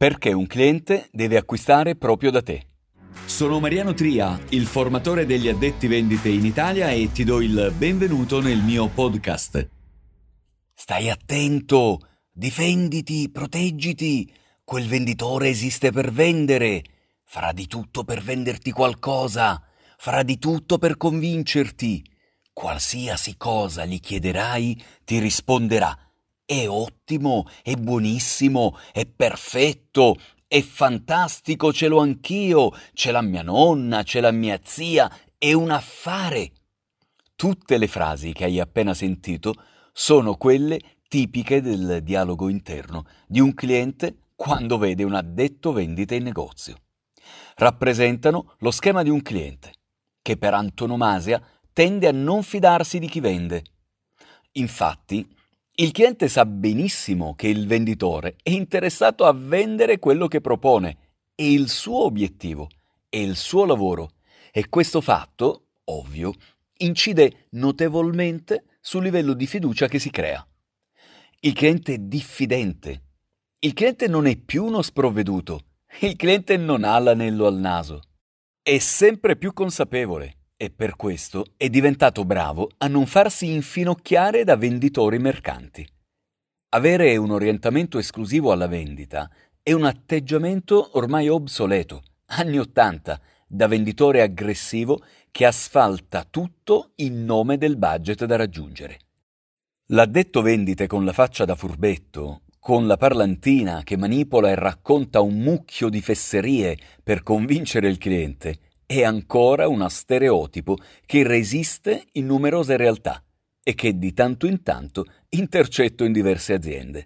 Perché un cliente deve acquistare proprio da te? Sono Mariano Tria, il formatore degli addetti vendite in Italia e ti do il benvenuto nel mio podcast. Stai attento, difenditi, proteggiti. Quel venditore esiste per vendere. Farà di tutto per venderti qualcosa. Farà di tutto per convincerti. Qualsiasi cosa gli chiederai, ti risponderà è ottimo, è buonissimo, è perfetto, è fantastico, ce l'ho anch'io, c'è la mia nonna, c'è la mia zia, è un affare. Tutte le frasi che hai appena sentito sono quelle tipiche del dialogo interno di un cliente quando vede un addetto vendita in negozio. Rappresentano lo schema di un cliente che per antonomasia tende a non fidarsi di chi vende. Infatti, il cliente sa benissimo che il venditore è interessato a vendere quello che propone, è il suo obiettivo, è il suo lavoro e questo fatto, ovvio, incide notevolmente sul livello di fiducia che si crea. Il cliente è diffidente. Il cliente non è più uno sprovveduto. Il cliente non ha l'anello al naso. È sempre più consapevole e per questo è diventato bravo a non farsi infinocchiare da venditori mercanti. Avere un orientamento esclusivo alla vendita è un atteggiamento ormai obsoleto, anni Ottanta, da venditore aggressivo che asfalta tutto in nome del budget da raggiungere. L'addetto vendite con la faccia da furbetto, con la parlantina che manipola e racconta un mucchio di fesserie per convincere il cliente, è ancora uno stereotipo che resiste in numerose realtà e che di tanto in tanto intercetto in diverse aziende.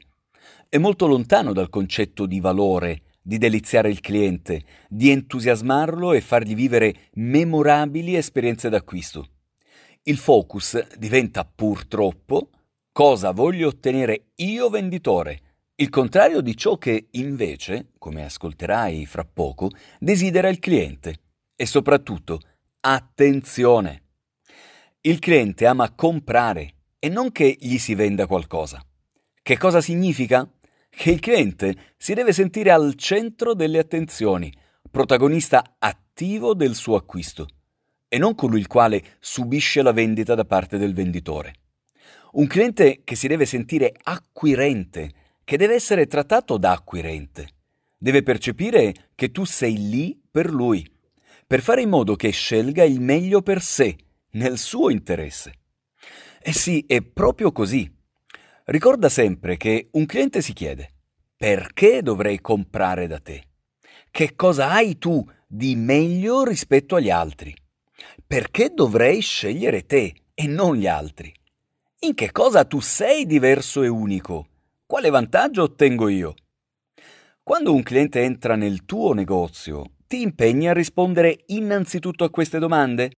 È molto lontano dal concetto di valore, di deliziare il cliente, di entusiasmarlo e fargli vivere memorabili esperienze d'acquisto. Il focus diventa purtroppo cosa voglio ottenere io venditore, il contrario di ciò che invece, come ascolterai fra poco, desidera il cliente. E soprattutto, attenzione! Il cliente ama comprare e non che gli si venda qualcosa. Che cosa significa? Che il cliente si deve sentire al centro delle attenzioni, protagonista attivo del suo acquisto, e non colui il quale subisce la vendita da parte del venditore. Un cliente che si deve sentire acquirente, che deve essere trattato da acquirente. Deve percepire che tu sei lì per lui per fare in modo che scelga il meglio per sé, nel suo interesse. E sì, è proprio così. Ricorda sempre che un cliente si chiede perché dovrei comprare da te? Che cosa hai tu di meglio rispetto agli altri? Perché dovrei scegliere te e non gli altri? In che cosa tu sei diverso e unico? Quale vantaggio ottengo io? Quando un cliente entra nel tuo negozio ti impegni a rispondere innanzitutto a queste domande?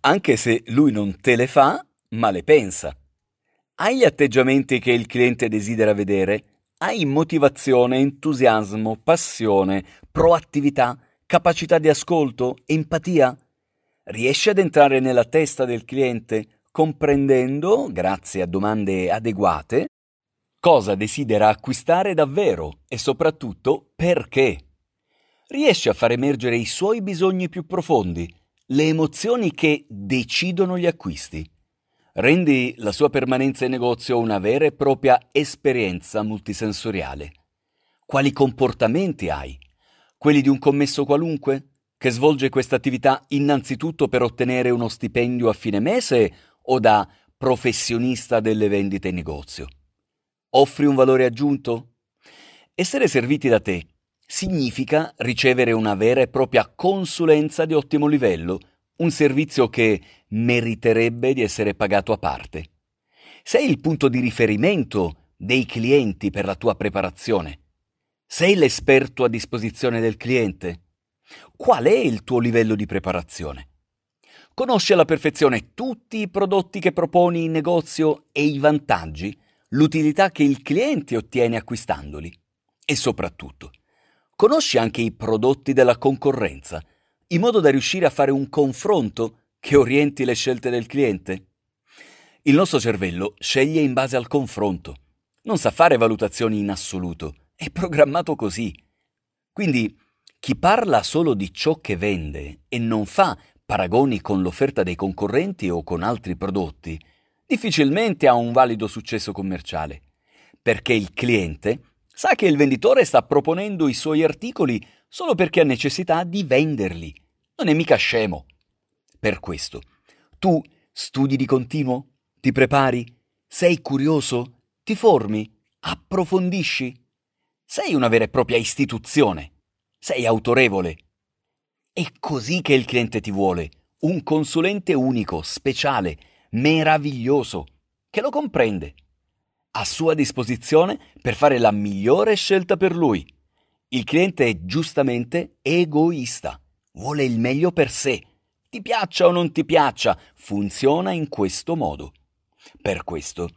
Anche se lui non te le fa, ma le pensa. Hai gli atteggiamenti che il cliente desidera vedere? Hai motivazione, entusiasmo, passione, proattività, capacità di ascolto, empatia? Riesci ad entrare nella testa del cliente comprendendo, grazie a domande adeguate, cosa desidera acquistare davvero e soprattutto perché riesce a far emergere i suoi bisogni più profondi, le emozioni che decidono gli acquisti. Rendi la sua permanenza in negozio una vera e propria esperienza multisensoriale. Quali comportamenti hai? Quelli di un commesso qualunque, che svolge questa attività innanzitutto per ottenere uno stipendio a fine mese o da professionista delle vendite in negozio? Offri un valore aggiunto? Essere serviti da te significa ricevere una vera e propria consulenza di ottimo livello, un servizio che meriterebbe di essere pagato a parte. Sei il punto di riferimento dei clienti per la tua preparazione. Sei l'esperto a disposizione del cliente. Qual è il tuo livello di preparazione? Conosci alla perfezione tutti i prodotti che proponi in negozio e i vantaggi, l'utilità che il cliente ottiene acquistandoli. E soprattutto, Conosci anche i prodotti della concorrenza, in modo da riuscire a fare un confronto che orienti le scelte del cliente? Il nostro cervello sceglie in base al confronto. Non sa fare valutazioni in assoluto. È programmato così. Quindi chi parla solo di ciò che vende e non fa paragoni con l'offerta dei concorrenti o con altri prodotti, difficilmente ha un valido successo commerciale, perché il cliente sa che il venditore sta proponendo i suoi articoli solo perché ha necessità di venderli. Non è mica scemo. Per questo, tu studi di continuo? Ti prepari? Sei curioso? Ti formi? Approfondisci? Sei una vera e propria istituzione. Sei autorevole. È così che il cliente ti vuole. Un consulente unico, speciale, meraviglioso, che lo comprende. A sua disposizione per fare la migliore scelta per lui. Il cliente è giustamente egoista. Vuole il meglio per sé. Ti piaccia o non ti piaccia, funziona in questo modo. Per questo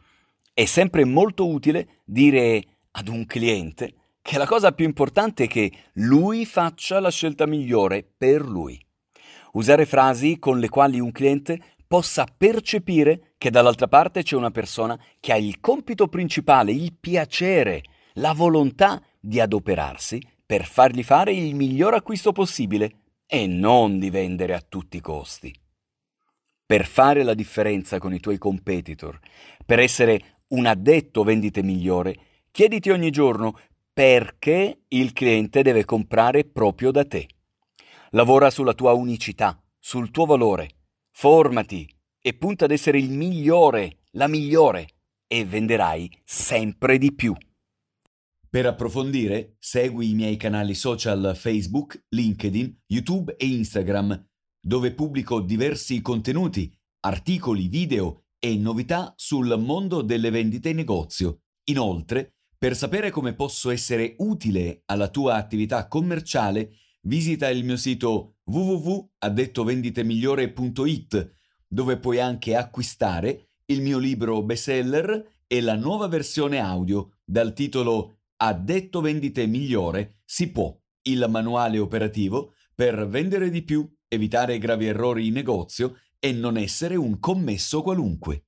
è sempre molto utile dire ad un cliente che la cosa più importante è che lui faccia la scelta migliore per lui. Usare frasi con le quali un cliente possa percepire che dall'altra parte c'è una persona che ha il compito principale, il piacere, la volontà di adoperarsi per fargli fare il miglior acquisto possibile e non di vendere a tutti i costi. Per fare la differenza con i tuoi competitor, per essere un addetto vendite migliore, chiediti ogni giorno perché il cliente deve comprare proprio da te. Lavora sulla tua unicità, sul tuo valore, formati e punta ad essere il migliore, la migliore e venderai sempre di più. Per approfondire, segui i miei canali social Facebook, LinkedIn, YouTube e Instagram, dove pubblico diversi contenuti, articoli, video e novità sul mondo delle vendite in negozio. Inoltre, per sapere come posso essere utile alla tua attività commerciale, visita il mio sito www.addettovenditemigliore.it dove puoi anche acquistare il mio libro bestseller e la nuova versione audio dal titolo Addetto vendite migliore si può, il manuale operativo per vendere di più, evitare gravi errori in negozio e non essere un commesso qualunque.